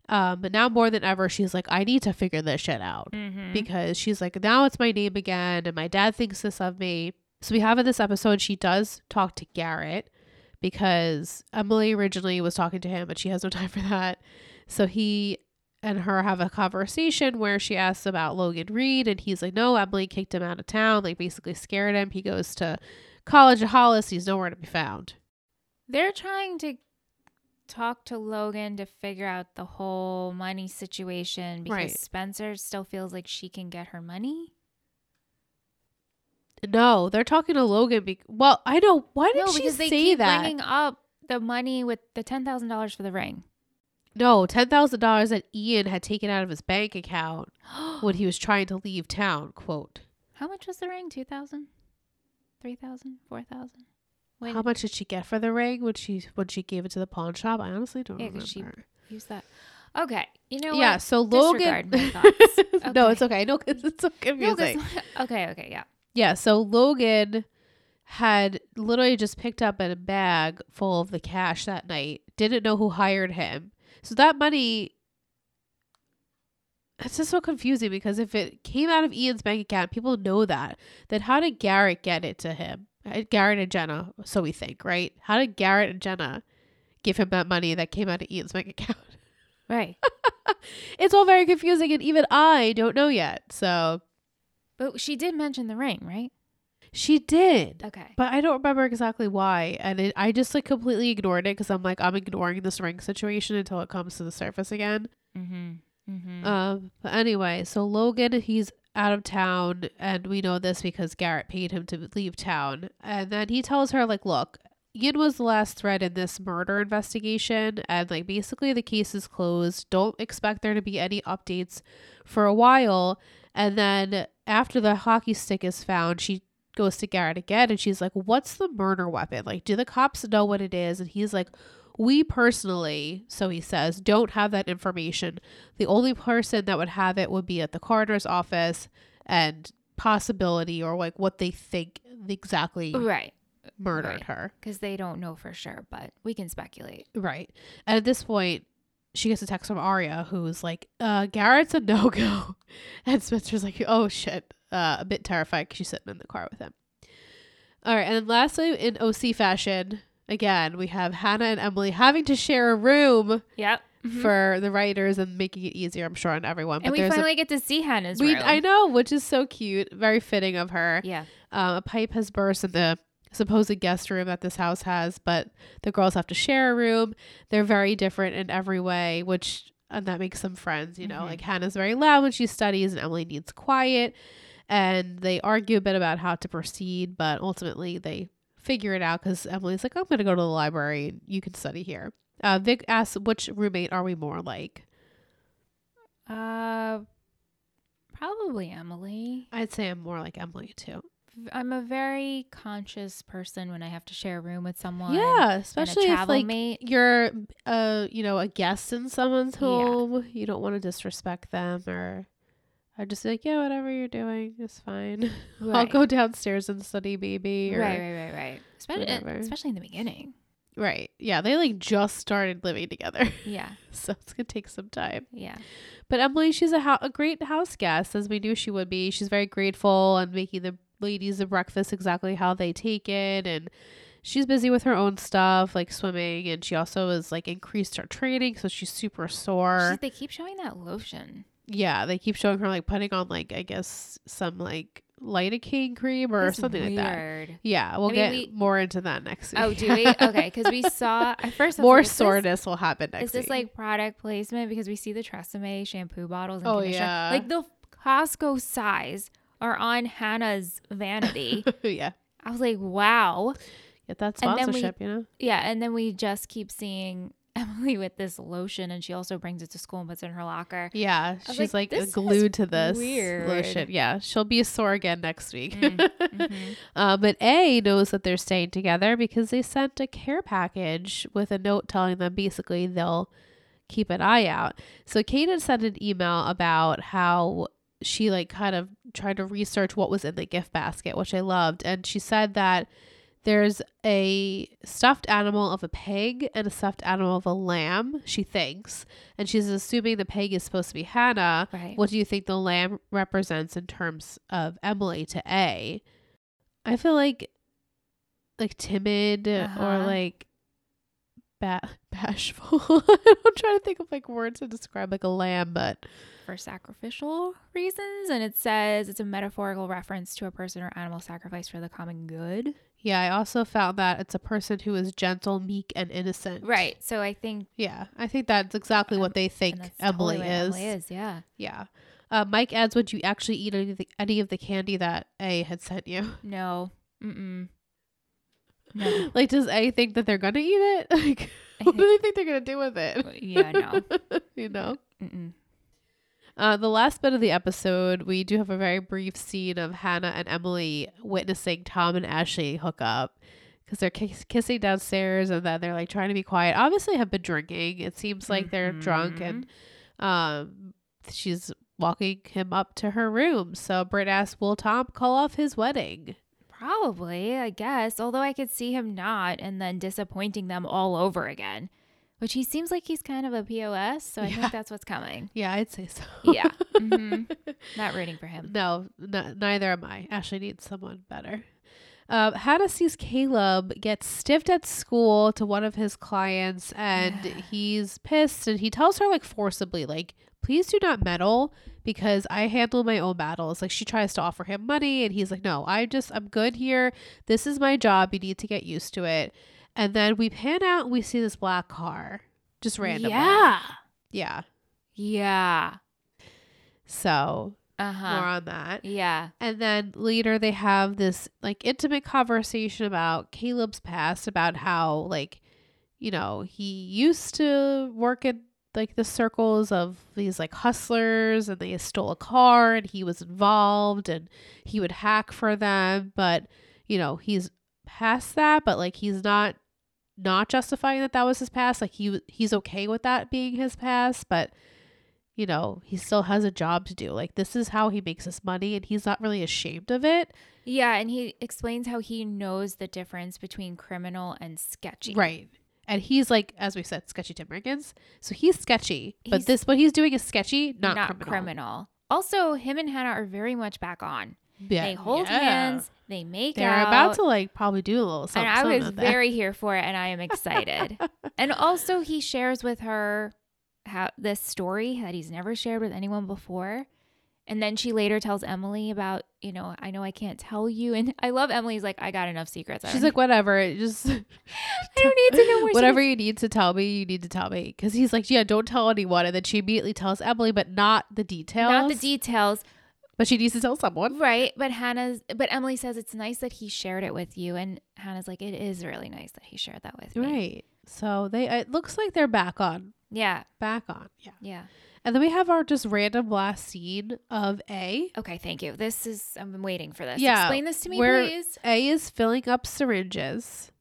Speaker 2: Um, but now more than ever, she's like, I need to figure this shit out
Speaker 1: Mm-hmm.
Speaker 2: because she's like, now it's my name again, and my dad thinks this of me. So we have in this episode, she does talk to Garrett because Emily originally was talking to him, but she has no time for that. So he and her have a conversation where she asks about Logan Reed, and he's like, no, Emily kicked him out of town, like basically scared him. He goes to college at Hollis, he's nowhere to be found.
Speaker 1: They're trying to talk to Logan to figure out the whole money situation because
Speaker 2: Right.
Speaker 1: Spencer still feels like she can get her money.
Speaker 2: No, they're talking to Logan. Be- well, I know. Why did
Speaker 1: no,
Speaker 2: she
Speaker 1: they
Speaker 2: say
Speaker 1: keep
Speaker 2: that?
Speaker 1: bringing up the money with the ten thousand dollars for the ring.
Speaker 2: No, ten thousand dollars that Ian had taken out of his bank account when he was trying to leave town. Quote.
Speaker 1: How much was the ring? Two thousand, three thousand, four thousand. Wait,
Speaker 2: How much did she get for the ring when she when she gave it to the pawn shop? I honestly don't
Speaker 1: Yeah,
Speaker 2: remember.
Speaker 1: she- use that. Okay, you know
Speaker 2: yeah,
Speaker 1: what?
Speaker 2: so Logan.
Speaker 1: Thoughts.
Speaker 2: no, it's okay. No, 'cause it's so
Speaker 1: No,
Speaker 2: confusing.
Speaker 1: okay, okay, yeah.
Speaker 2: yeah, so Logan had literally just picked up a bag full of the cash that night. Didn't know who hired him. So that money. It's just so confusing because if it came out of Ian's bank account, people know that. Then how did Garrett get it to him? Uh, Garrett and Jenna, so we think, right? How did Garrett and Jenna give him that money that came out of Ian's bank account?
Speaker 1: Right.
Speaker 2: it's all very confusing, and even I don't know yet. So
Speaker 1: But she did mention the ring, right?
Speaker 2: she did,
Speaker 1: Okay.
Speaker 2: but I don't remember exactly why. And it, I just like completely ignored it because I'm like, I'm ignoring this ring situation until it comes to the surface again.
Speaker 1: Mm-hmm. Mm-hmm.
Speaker 2: Um, but anyway, so Logan, he's out of town, and we know this because Garrett paid him to leave town. And then he tells her, like, look, Ian was the last thread in this murder investigation, and like basically the case is closed. Don't expect there to be any updates for a while. And then after the hockey stick is found, she goes to Garrett again and she's like, What's the murder weapon? Like, do the cops know what it is? And he's like, We personally, so he says, don't have that information. The only person that would have it would be at the coroner's office and possibility or like what they think exactly
Speaker 1: Right.
Speaker 2: murdered
Speaker 1: right.
Speaker 2: her.
Speaker 1: Because they don't know for sure, but we can speculate.
Speaker 2: Right. And at this point, she gets a text from Aria who's like, uh, Garrett's a no go. And Spencer's like, oh shit. Uh, a bit terrified because she's sitting in the car with him. All right. And then lastly, in OC fashion, again, we have Hanna and Emily having to share a room
Speaker 1: Yep.
Speaker 2: for the writers and making it easier, I'm sure, on everyone.
Speaker 1: and we finally get to see
Speaker 2: Hanna's we,
Speaker 1: room.
Speaker 2: I know, which is so cute. Very fitting of her.
Speaker 1: yeah.
Speaker 2: Um, a pipe has burst in the supposed guest room that this house has, but the girls have to share a room. They're very different in every way, which and that makes them friends. You know,
Speaker 1: Mhm.
Speaker 2: like Hanna's very loud when she studies, and Emily needs quiet. And they argue a bit about how to proceed, but ultimately they figure it out because Emily's like, "I'm going to go to the library, you can study here." Uh, Vic asks, "Which roommate are we more like?"
Speaker 1: Uh, probably Emily.
Speaker 2: I'd say I'm more like Emily too.
Speaker 1: I'm a very conscious person when I have to share a room with someone.
Speaker 2: Yeah, especially if like
Speaker 1: mate.
Speaker 2: you're uh you know a guest in someone's
Speaker 1: Yeah.
Speaker 2: home you don't want to disrespect them or i just be like yeah whatever you're doing is fine i'll go downstairs and study baby or,
Speaker 1: Right, right, right, right. Especially, eh,
Speaker 2: whatever.
Speaker 1: especially in the beginning.
Speaker 2: right yeah they like just started living together
Speaker 1: Yeah,
Speaker 2: so it's gonna take some time
Speaker 1: yeah.
Speaker 2: but emily she's a, ho- a great house guest as we knew she would be she's very grateful and making the ladies the breakfast exactly how they take it and she's busy with her own stuff like swimming and she also has like increased her training so she's super sore
Speaker 1: She's, they keep showing that lotion.
Speaker 2: Yeah they keep showing her like putting on like i guess some like lidocaine cream or
Speaker 1: That's
Speaker 2: something like that
Speaker 1: weird.
Speaker 2: yeah we'll
Speaker 1: I mean,
Speaker 2: get
Speaker 1: we-
Speaker 2: more into that next week
Speaker 1: Oh, do we? Okay, because we saw at first
Speaker 2: more
Speaker 1: like, is this-
Speaker 2: soreness will happen next
Speaker 1: Is this
Speaker 2: week.
Speaker 1: like product placement? Because we see the Tresemme shampoo bottles and
Speaker 2: Oh, yeah.
Speaker 1: Like the Costco size are on Hanna's vanity.
Speaker 2: yeah
Speaker 1: I was like, wow.
Speaker 2: get that
Speaker 1: then we-
Speaker 2: sponsorship you know
Speaker 1: Yeah, and then we just keep seeing Emily with this lotion, and she also brings it to school and puts it in her locker.
Speaker 2: Yeah, she's
Speaker 1: like,
Speaker 2: like, glued to this
Speaker 1: weird.
Speaker 2: lotion. Yeah, she'll be sore again next week.
Speaker 1: Mm, mhm.
Speaker 2: uh, but A knows that they're staying together because they sent a care package with a note telling them basically they'll keep an eye out. So Kate had sent an email about how she like kind of tried to research what was in the gift basket, which I loved, and she said that there's a stuffed animal of a pig and a stuffed animal of a lamb, she thinks. And she's assuming the pig is supposed to be Hanna.
Speaker 1: Right.
Speaker 2: What do you think the lamb represents in terms of Emily to A? I feel like like timid or
Speaker 1: Uh-huh.
Speaker 2: like ba- bashful. I'm trying to think of like words to describe like a lamb, but
Speaker 1: for sacrificial reasons, and it says it's a metaphorical reference to a person or animal sacrificed for the common good.
Speaker 2: Yeah, I also found that it's a person who is gentle, meek, and innocent.
Speaker 1: Right. So I think
Speaker 2: Yeah, I think that's exactly what they think Emily
Speaker 1: totally
Speaker 2: is.
Speaker 1: Emily is. Yeah.
Speaker 2: Yeah. Uh, Mike adds, "Would you actually eat any of, the, any of the candy that A had sent you?
Speaker 1: No. Mm-mm. No.
Speaker 2: Like, does A think that they're gonna eat it? Like, what do they think they're gonna do with it?
Speaker 1: yeah. No.
Speaker 2: you know."
Speaker 1: Mm-mm.
Speaker 2: Uh, the last bit of the episode, we do have a very brief scene of Hanna and Emily witnessing Tom and Ashley hook up because they're kiss- kissing downstairs and then they're like trying to be quiet. Obviously, have been drinking. It seems like they're drunk and um, she's walking him up to her room. So Britt asks, "Will Tom call off his wedding?"
Speaker 1: Probably, I guess. Although I could see him not, and then disappointing them all over again. Which he seems like he's kind of a POS, so I
Speaker 2: Yeah.
Speaker 1: think that's what's coming.
Speaker 2: Yeah, I'd say so.
Speaker 1: Yeah. hmm Not rooting for him.
Speaker 2: No, neither am I. Ashley needs someone better. Uh, Hanna sees Caleb get stiffed at school to one of his clients, and he's pissed. And he tells her like forcibly, like, "Please do not meddle because I handle my own battles." Like she tries to offer him money, and he's like, "No, I just I'm good here. This is my job. You need to get used to it." And then we pan out, and we see this black car just randomly.
Speaker 1: Yeah.
Speaker 2: yeah.
Speaker 1: Yeah.
Speaker 2: So
Speaker 1: uh-huh.
Speaker 2: more on that.
Speaker 1: Yeah.
Speaker 2: And then later they have this like intimate conversation about Caleb's past, about how like, you know, he used to work in like the circles of these like hustlers and they stole a car and he was involved and he would hack for them, but you know, he's past that, but like he's not not justifying that that was his past. Like he he's okay with that being his past, but you know, he still has a job to do. Like this is how he makes his money and he's not really ashamed of it.
Speaker 1: Yeah. And he explains how he knows the difference between criminal and sketchy.
Speaker 2: Right. And he's like, as we said, sketchy Tim Riggins. So he's sketchy, but
Speaker 1: He's-
Speaker 2: this what he's doing is sketchy, not,
Speaker 1: Not,
Speaker 2: criminal.
Speaker 1: criminal. Also, him and Hanna are very much back on.
Speaker 2: Yeah.
Speaker 1: They hold
Speaker 2: yeah.
Speaker 1: hands. They make
Speaker 2: They're
Speaker 1: out.
Speaker 2: about to like probably do a little
Speaker 1: and
Speaker 2: something.
Speaker 1: I was very here for it, and I am excited. and also, he shares with her how this story that he's never shared with anyone before. And then she later tells Emily about, you know, I know I can't tell you. And I love Emily's like, I got enough secrets.
Speaker 2: She's like, whatever. it Just
Speaker 1: I don't need to know
Speaker 2: whatever
Speaker 1: secrets."
Speaker 2: you need to tell me, you need to tell me. Because he's like, yeah, don't tell anyone. And then she immediately tells Emily, but not the details.
Speaker 1: Not the details,
Speaker 2: But she needs to tell someone.
Speaker 1: right? But Hanna's, but Emily says it's nice that he shared it with you, and Hanna's like, it is really nice that he shared that with me.
Speaker 2: Right. So they it looks like they're back on.
Speaker 1: Yeah,
Speaker 2: Back on. Yeah.
Speaker 1: yeah.
Speaker 2: And then we have our just random last scene of A.
Speaker 1: Okay, thank you. This is I'm waiting for this.
Speaker 2: Yeah,
Speaker 1: Explain this to me,
Speaker 2: where-
Speaker 1: please.
Speaker 2: A is filling up syringes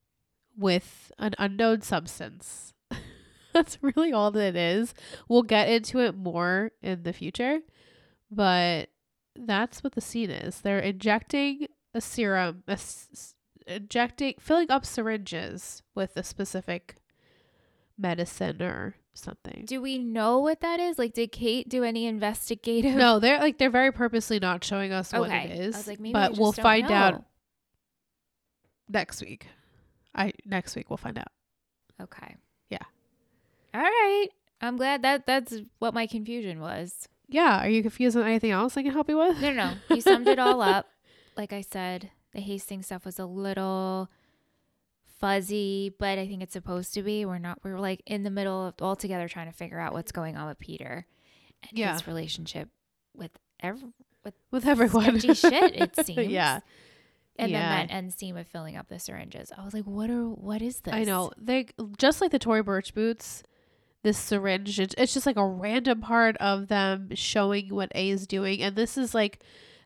Speaker 2: with an unknown substance. That's really all that it is. We'll get into it more in the future, but that's what the scene is. They're injecting a serum, a s- injecting, filling up syringes with a specific medicine or something.
Speaker 1: Do we know what that is? Like, did Kate do any investigative?
Speaker 2: No, they're like they're very purposely not showing us what
Speaker 1: Okay.
Speaker 2: it is.
Speaker 1: I was like, maybe
Speaker 2: but we'll find out next week. I next week we'll find out.
Speaker 1: Okay.
Speaker 2: Yeah.
Speaker 1: All right. I'm glad that that's what my confusion was.
Speaker 2: Yeah, are you confused on anything else I can help you with?
Speaker 1: No, no, no. You summed it all up. Like I said, the Hastings stuff was a little fuzzy, but I think it's supposed to be. We're not. We're like in the middle of all together trying to figure out what's going on with Peter and
Speaker 2: Yeah.
Speaker 1: his relationship with every
Speaker 2: with with everyone.
Speaker 1: sketchy shit. It seems.
Speaker 2: yeah,
Speaker 1: And
Speaker 2: Yeah.
Speaker 1: then that end scene with filling up the syringes. I was like, what are what is this?
Speaker 2: I know. They just like the Tory Burch boots. This syringe, it's, it's just like a random part of them showing what A is doing, and this is like,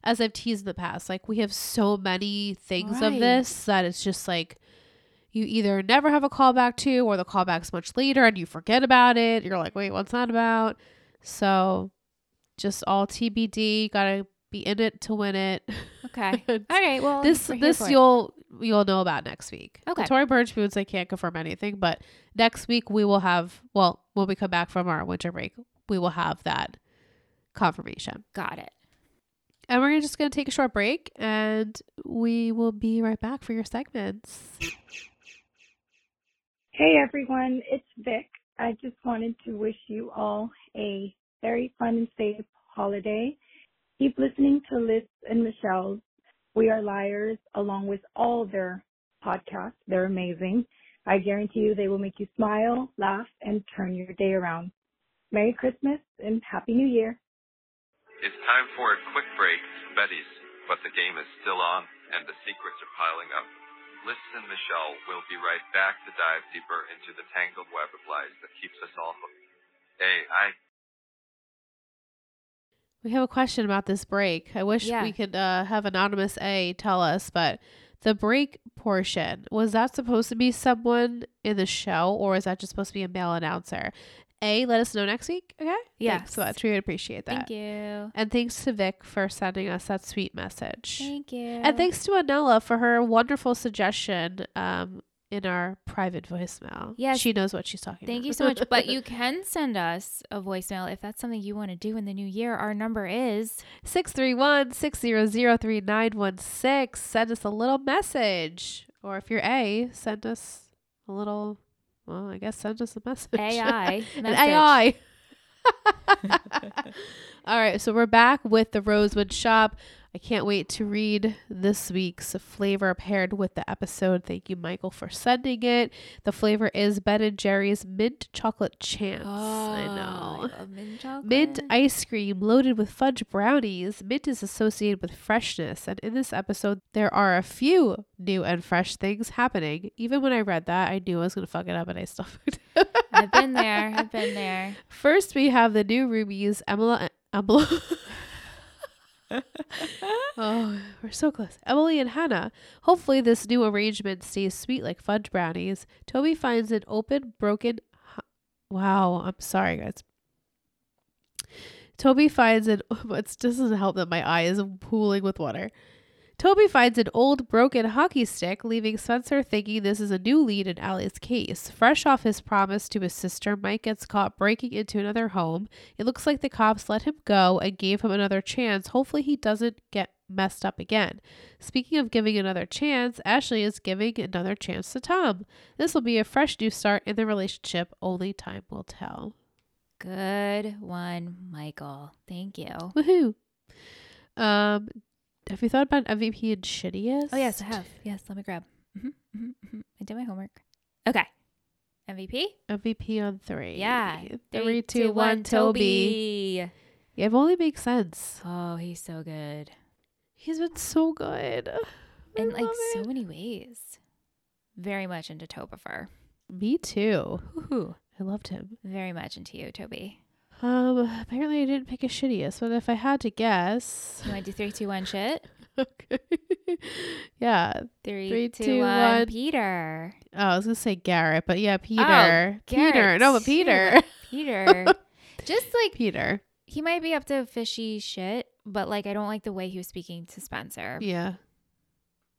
Speaker 2: as I've teased in the past, like we have so many things of this that it's just like you either never have a callback to, or the callback's much later and you forget about it. You're like, wait, what's that about? So, just all TBD. Gotta be in it to win it.
Speaker 1: Okay. All right. Well,
Speaker 2: this this you'll you'll know about next week.
Speaker 1: Okay.
Speaker 2: The Tory Burch foods I can't confirm anything, but next week we will have well, when we come back from our winter break, we will have that confirmation.
Speaker 1: got it.
Speaker 2: And we're just gonna take a short break and we will be right back for your segments.
Speaker 3: Hey everyone, it's Vic. I just wanted to wish you all a very fun and safe holiday. Keep listening to Liz and Michelle's We Are Liars along with all their podcasts. They're amazing. I guarantee you they will make you smile, laugh, and turn your day around. Merry Christmas and Happy New Year.
Speaker 4: It's time for a quick break, Betty's, but the game is still on and the secrets are piling up. And Michelle will be right back to dive deeper into the tangled web of lies that keeps us all hooked. Hey, I
Speaker 2: We have a question about this break. I wish
Speaker 1: Yeah.
Speaker 2: we could uh, have anonymous A tell us, but the break portion was that supposed to be someone in the show, or is that just supposed to be a male announcer? A, let us know next week. Okay.
Speaker 1: Yeah.
Speaker 2: Thanks so much. We would appreciate that.
Speaker 1: Thank you.
Speaker 2: And thanks to Vic for sending us that sweet message.
Speaker 1: Thank you.
Speaker 2: And thanks to Anella for her wonderful suggestion um, in our private voicemail.
Speaker 1: Yes.
Speaker 2: She knows what she's talking
Speaker 1: Thank
Speaker 2: about.
Speaker 1: you so much. But you can send us a voicemail if that's something you want to do in the new year. Our number is
Speaker 2: 631 600 3916. Send us a little message. Or if you're A, send us a little, well, I guess send us a message.
Speaker 1: AI.
Speaker 2: An
Speaker 1: message.
Speaker 2: AI. All right, so we're back with the Rosewood Shop. I can't wait to read this week's flavor paired with the episode. Thank you, Michael, for sending it. The flavor is Ben and Jerry's mint chocolate chance. I know.
Speaker 1: Oh, love mint chocolate.
Speaker 2: Mint ice cream loaded with fudge brownies. Mint is associated with freshness, and in this episode, there are a few new and fresh things happening. Even when I read that, I knew I was going to fuck it up, and I still fucked it up.
Speaker 1: I've been there. I've been there.
Speaker 2: First, we have the new rubies, Emily. Emily. oh, we're so close. Emily and Hanna. Hopefully, this new arrangement stays sweet like fudge brownies. Toby finds an open, broken. hu- Wow, I'm sorry, guys. Toby finds an. It doesn't help that my eye is pooling with water. Toby finds an old broken hockey stick, leaving Spencer thinking this is a new lead in Ali's case. Fresh off his promise to his sister, Mike gets caught breaking into another home. It looks like the cops let him go and gave him another chance. Hopefully, he doesn't get messed up again. Speaking of giving another chance, Ashley is giving another chance to Tom. This will be a fresh new start in the relationship. Only time will tell.
Speaker 1: Good one, Michael. Thank you.
Speaker 2: Woohoo! Um, have you thought about MVP and shittiest?
Speaker 1: Oh yes, I have. Yes, let me grab. hmm hmm hmm I did my homework. Okay. MVP.
Speaker 2: MVP on three.
Speaker 1: Yeah.
Speaker 2: Three, two, one. Toby. Yeah, it only makes sense.
Speaker 1: Oh, he's so good.
Speaker 2: He's been so good. I
Speaker 1: In like
Speaker 2: love
Speaker 1: so many ways. Very much into Tobifer.
Speaker 2: Me too.
Speaker 1: Woohoo.
Speaker 2: I loved him.
Speaker 1: Very much into you, Toby.
Speaker 2: Um, apparently I didn't pick a shittiest, but if I had to guess,
Speaker 1: You want to do three, two, one shit?
Speaker 2: okay, yeah.
Speaker 1: Three,
Speaker 2: Three,
Speaker 1: two,
Speaker 2: two,
Speaker 1: one.
Speaker 2: one.
Speaker 1: Peter.
Speaker 2: Oh, I was gonna say Garrett, but yeah, Peter. Peter.
Speaker 1: Oh, Garrett,
Speaker 2: No, but Peter.
Speaker 1: Peter. Just like
Speaker 2: Peter.
Speaker 1: he might be up to fishy shit, but like I don't like the way he was speaking to Spencer.
Speaker 2: Yeah.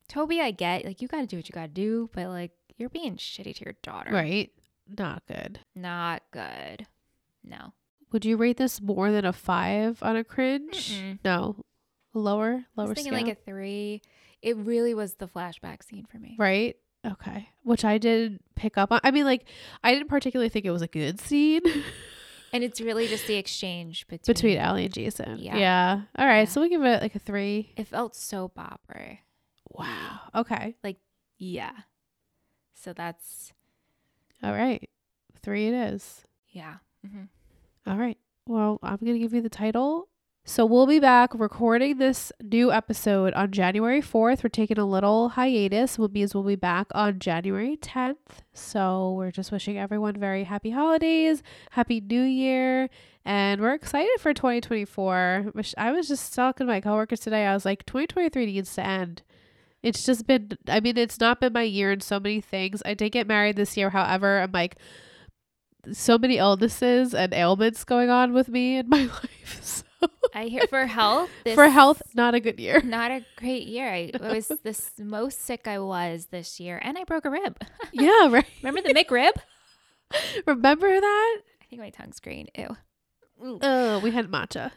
Speaker 1: Toby, I get like you got to do what you got to do, but like you're being shitty to your daughter.
Speaker 2: Right. Not good.
Speaker 1: Not good. No.
Speaker 2: Would you rate this more than a five on a cringe?
Speaker 1: Mm-mm.
Speaker 2: No. Lower?
Speaker 1: I
Speaker 2: Lower
Speaker 1: was thinking
Speaker 2: scale?
Speaker 1: like a three. It really was the flashback scene for me.
Speaker 2: right? Okay. Which I did pick up on. I mean, like, I didn't particularly think it was a good scene
Speaker 1: And it's really just the exchange between.
Speaker 2: between Ali and Jason.
Speaker 1: Yeah.
Speaker 2: Yeah. All right.
Speaker 1: Yeah.
Speaker 2: So we give it like a three.
Speaker 1: It felt soap opera.
Speaker 2: Wow. Okay.
Speaker 1: Like, yeah. So that's
Speaker 2: All right. Three it is.
Speaker 1: yeah. hmm
Speaker 2: All right. Well, I'm going to give you the title. So we'll be back recording this new episode on January 4th. We're taking a little hiatus, which means we'll be back on January 10th. So we're just wishing everyone very happy holidays, happy new year, and we're excited for 2024. Which I was just talking to my coworkers today. I was like, 2023 needs to end. It's just been, I mean, it's not been my year in so many things. I did get married this year. However, I'm like, so many illnesses and ailments going on with me in my life. So
Speaker 1: I hear for health. This,
Speaker 2: for health, not a good year.
Speaker 1: not a great year. I was the most sick I was this year, and I broke a rib.
Speaker 2: yeah, right.
Speaker 1: Remember the McRib?
Speaker 2: Remember that?
Speaker 1: I think my tongue's green. Ew.
Speaker 2: Oh, we had matcha.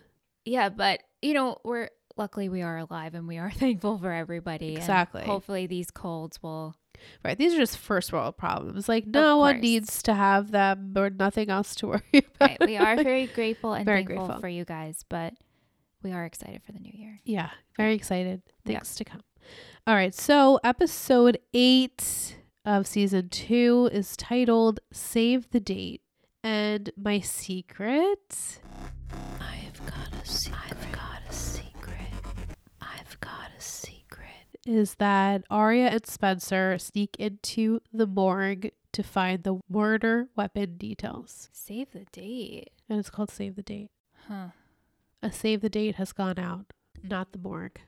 Speaker 1: Yeah, but you know, we're luckily we are alive and we are thankful for everybody.
Speaker 2: Exactly.
Speaker 1: hopefully these colds will
Speaker 2: Right. These are just first world problems. Like no one needs to have them or nothing else to worry about.
Speaker 1: Right. We are very grateful and
Speaker 2: Very
Speaker 1: thankful
Speaker 2: grateful.
Speaker 1: for you guys, but we are excited for the new year.
Speaker 2: Yeah, very excited.
Speaker 1: Yeah.
Speaker 2: Things to come. All right, so episode eight of season two is titled Save the Date. And my secret
Speaker 1: I've got a secret. I've got a secret. I've got a secret.
Speaker 2: Is that Aria and Spencer sneak into the morgue to find the murder weapon details.
Speaker 1: Save the date.
Speaker 2: And it's called Save the Date.
Speaker 1: Huh.
Speaker 2: A save the date has gone out, not the morgue.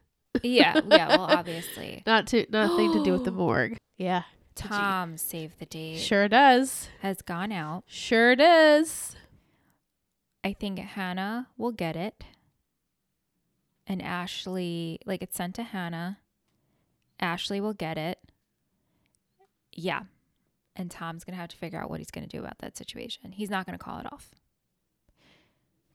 Speaker 1: Yeah, yeah, well obviously.
Speaker 2: Not to nothing to do with the morgue. Yeah.
Speaker 1: Tom save the date
Speaker 2: Sure does.
Speaker 1: has gone out.
Speaker 2: Sure does.
Speaker 1: I think Hanna will get it. And Ashley, like it's sent to Hanna. Ashley will get it. Yeah. And Tom's going to have to figure out what he's going to do about that situation. He's not going to call it off.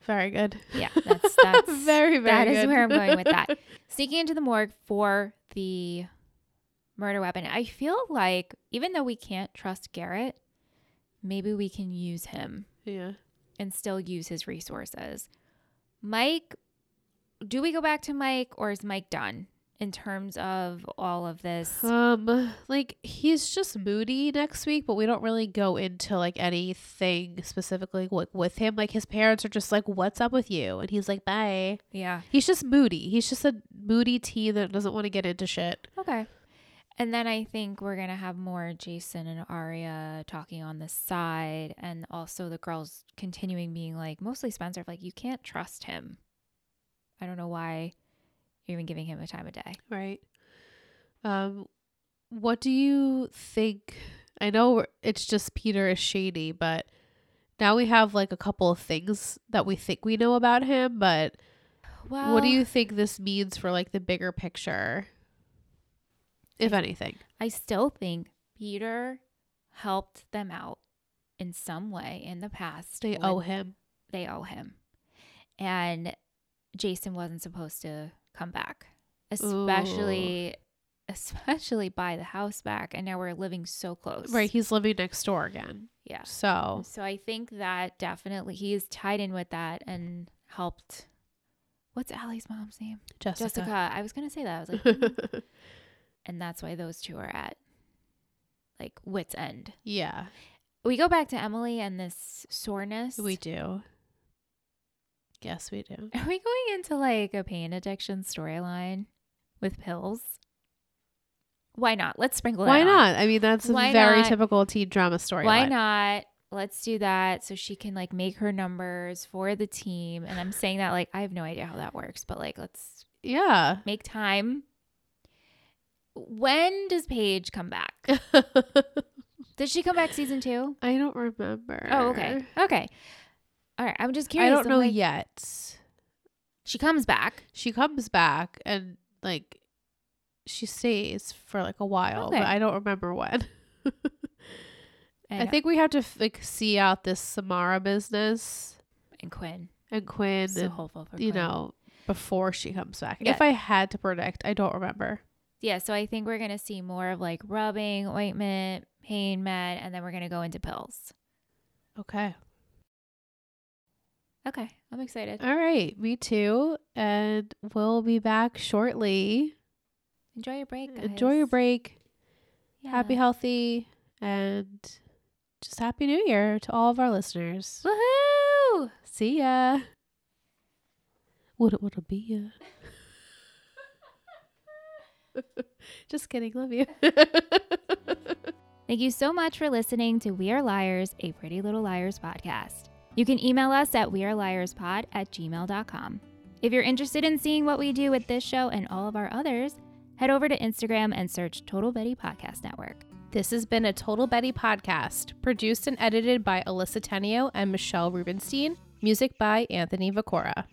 Speaker 2: Very good.
Speaker 1: Yeah, that's that's
Speaker 2: very, very good.
Speaker 1: that is where I'm going with that. Sneaking into the morgue for the murder weapon. I feel like even though we can't trust Garrett, maybe we can use him
Speaker 2: yeah.
Speaker 1: and still use his resources. Mike, do we go back to Mike or is Mike done in terms of all of this?
Speaker 2: Um, like he's just moody next week, but we don't really go into like anything specifically like with him. Like his parents are just like, "What's up with you?" And he's like, "Bye."
Speaker 1: Yeah.
Speaker 2: He's just moody. He's just a moody teen that doesn't want to get into shit.
Speaker 1: Okay. And then I think we're going to have more Jason and Aria talking on the side. And also the girls continuing being like, mostly Spencer, like, you can't trust him. I don't know why you're even giving him a time of day.
Speaker 2: Right. Um, what do you think? I know it's just Peter is shady, but now we have like a couple of things that we think we know about him. But
Speaker 1: Well,
Speaker 2: what do you think this means for like the bigger picture, if anything?
Speaker 1: I still think Peter helped them out in some way in the past.
Speaker 2: They owe him.
Speaker 1: They owe him. And Jason wasn't supposed to come back, especially especially buy the house back. And now we're living so close.
Speaker 2: Right. He's living next door again.
Speaker 1: Yeah.
Speaker 2: So
Speaker 1: So I think that definitely he is tied in with that and helped. What's Ali's mom's name?
Speaker 2: Jessica.
Speaker 1: Jessica. I was gonna say that. I was like, and that's why those two are at like wits end.
Speaker 2: yeah,
Speaker 1: We go back to Emily and this soreness.
Speaker 2: we do. Yes, we do.
Speaker 1: Are we going into like a pain addiction storyline with pills? Why not? Let's sprinkle
Speaker 2: Why
Speaker 1: that on.
Speaker 2: not? I mean, that's a very
Speaker 1: not?
Speaker 2: typical teen drama story.
Speaker 1: Why not? Let's do that so she can like make her numbers for the team. And I'm saying that like I have no idea how that works, but like let's
Speaker 2: Yeah.
Speaker 1: make time. When does Paige come back? Did she come back season two?
Speaker 2: I don't remember.
Speaker 1: Oh, okay. Okay. All right. I'm just curious.
Speaker 2: I don't
Speaker 1: I'm
Speaker 2: know
Speaker 1: like,
Speaker 2: yet.
Speaker 1: She comes back.
Speaker 2: She comes back and like she stays for like a while,
Speaker 1: Okay.
Speaker 2: but I don't remember when. I
Speaker 1: and-
Speaker 2: think we have to like see out this Samara business
Speaker 1: and Quinn.
Speaker 2: and Quinn,
Speaker 1: So
Speaker 2: and,
Speaker 1: hopeful for
Speaker 2: you
Speaker 1: Quinn.
Speaker 2: know, before she comes back.
Speaker 1: Yeah.
Speaker 2: If I had to predict, I don't remember.
Speaker 1: Yeah, so I think we're gonna see more of like rubbing, ointment, pain med, and then we're gonna go into pills.
Speaker 2: Okay.
Speaker 1: Okay, I'm excited.
Speaker 2: All right. Me too. And we'll be back shortly.
Speaker 1: Enjoy your break. Guys.
Speaker 2: Enjoy your break.
Speaker 1: Yeah.
Speaker 2: Happy, healthy, and just happy new year to all of our listeners.
Speaker 1: Woohoo!
Speaker 2: See ya. Would it would it be ya? Just kidding. Love you.
Speaker 1: Thank you so much for listening to We Are Liars, a Pretty Little Liars podcast. You can email us at weareliarspod at gmail.com. If you're interested in seeing what we do with this show and all of our others, head over to Instagram and search Total Betty Podcast Network.
Speaker 2: this has been a Total Betty podcast, produced and edited by Alyssa Tenio and Michelle Rubenstein. Music by Anthony Viccora.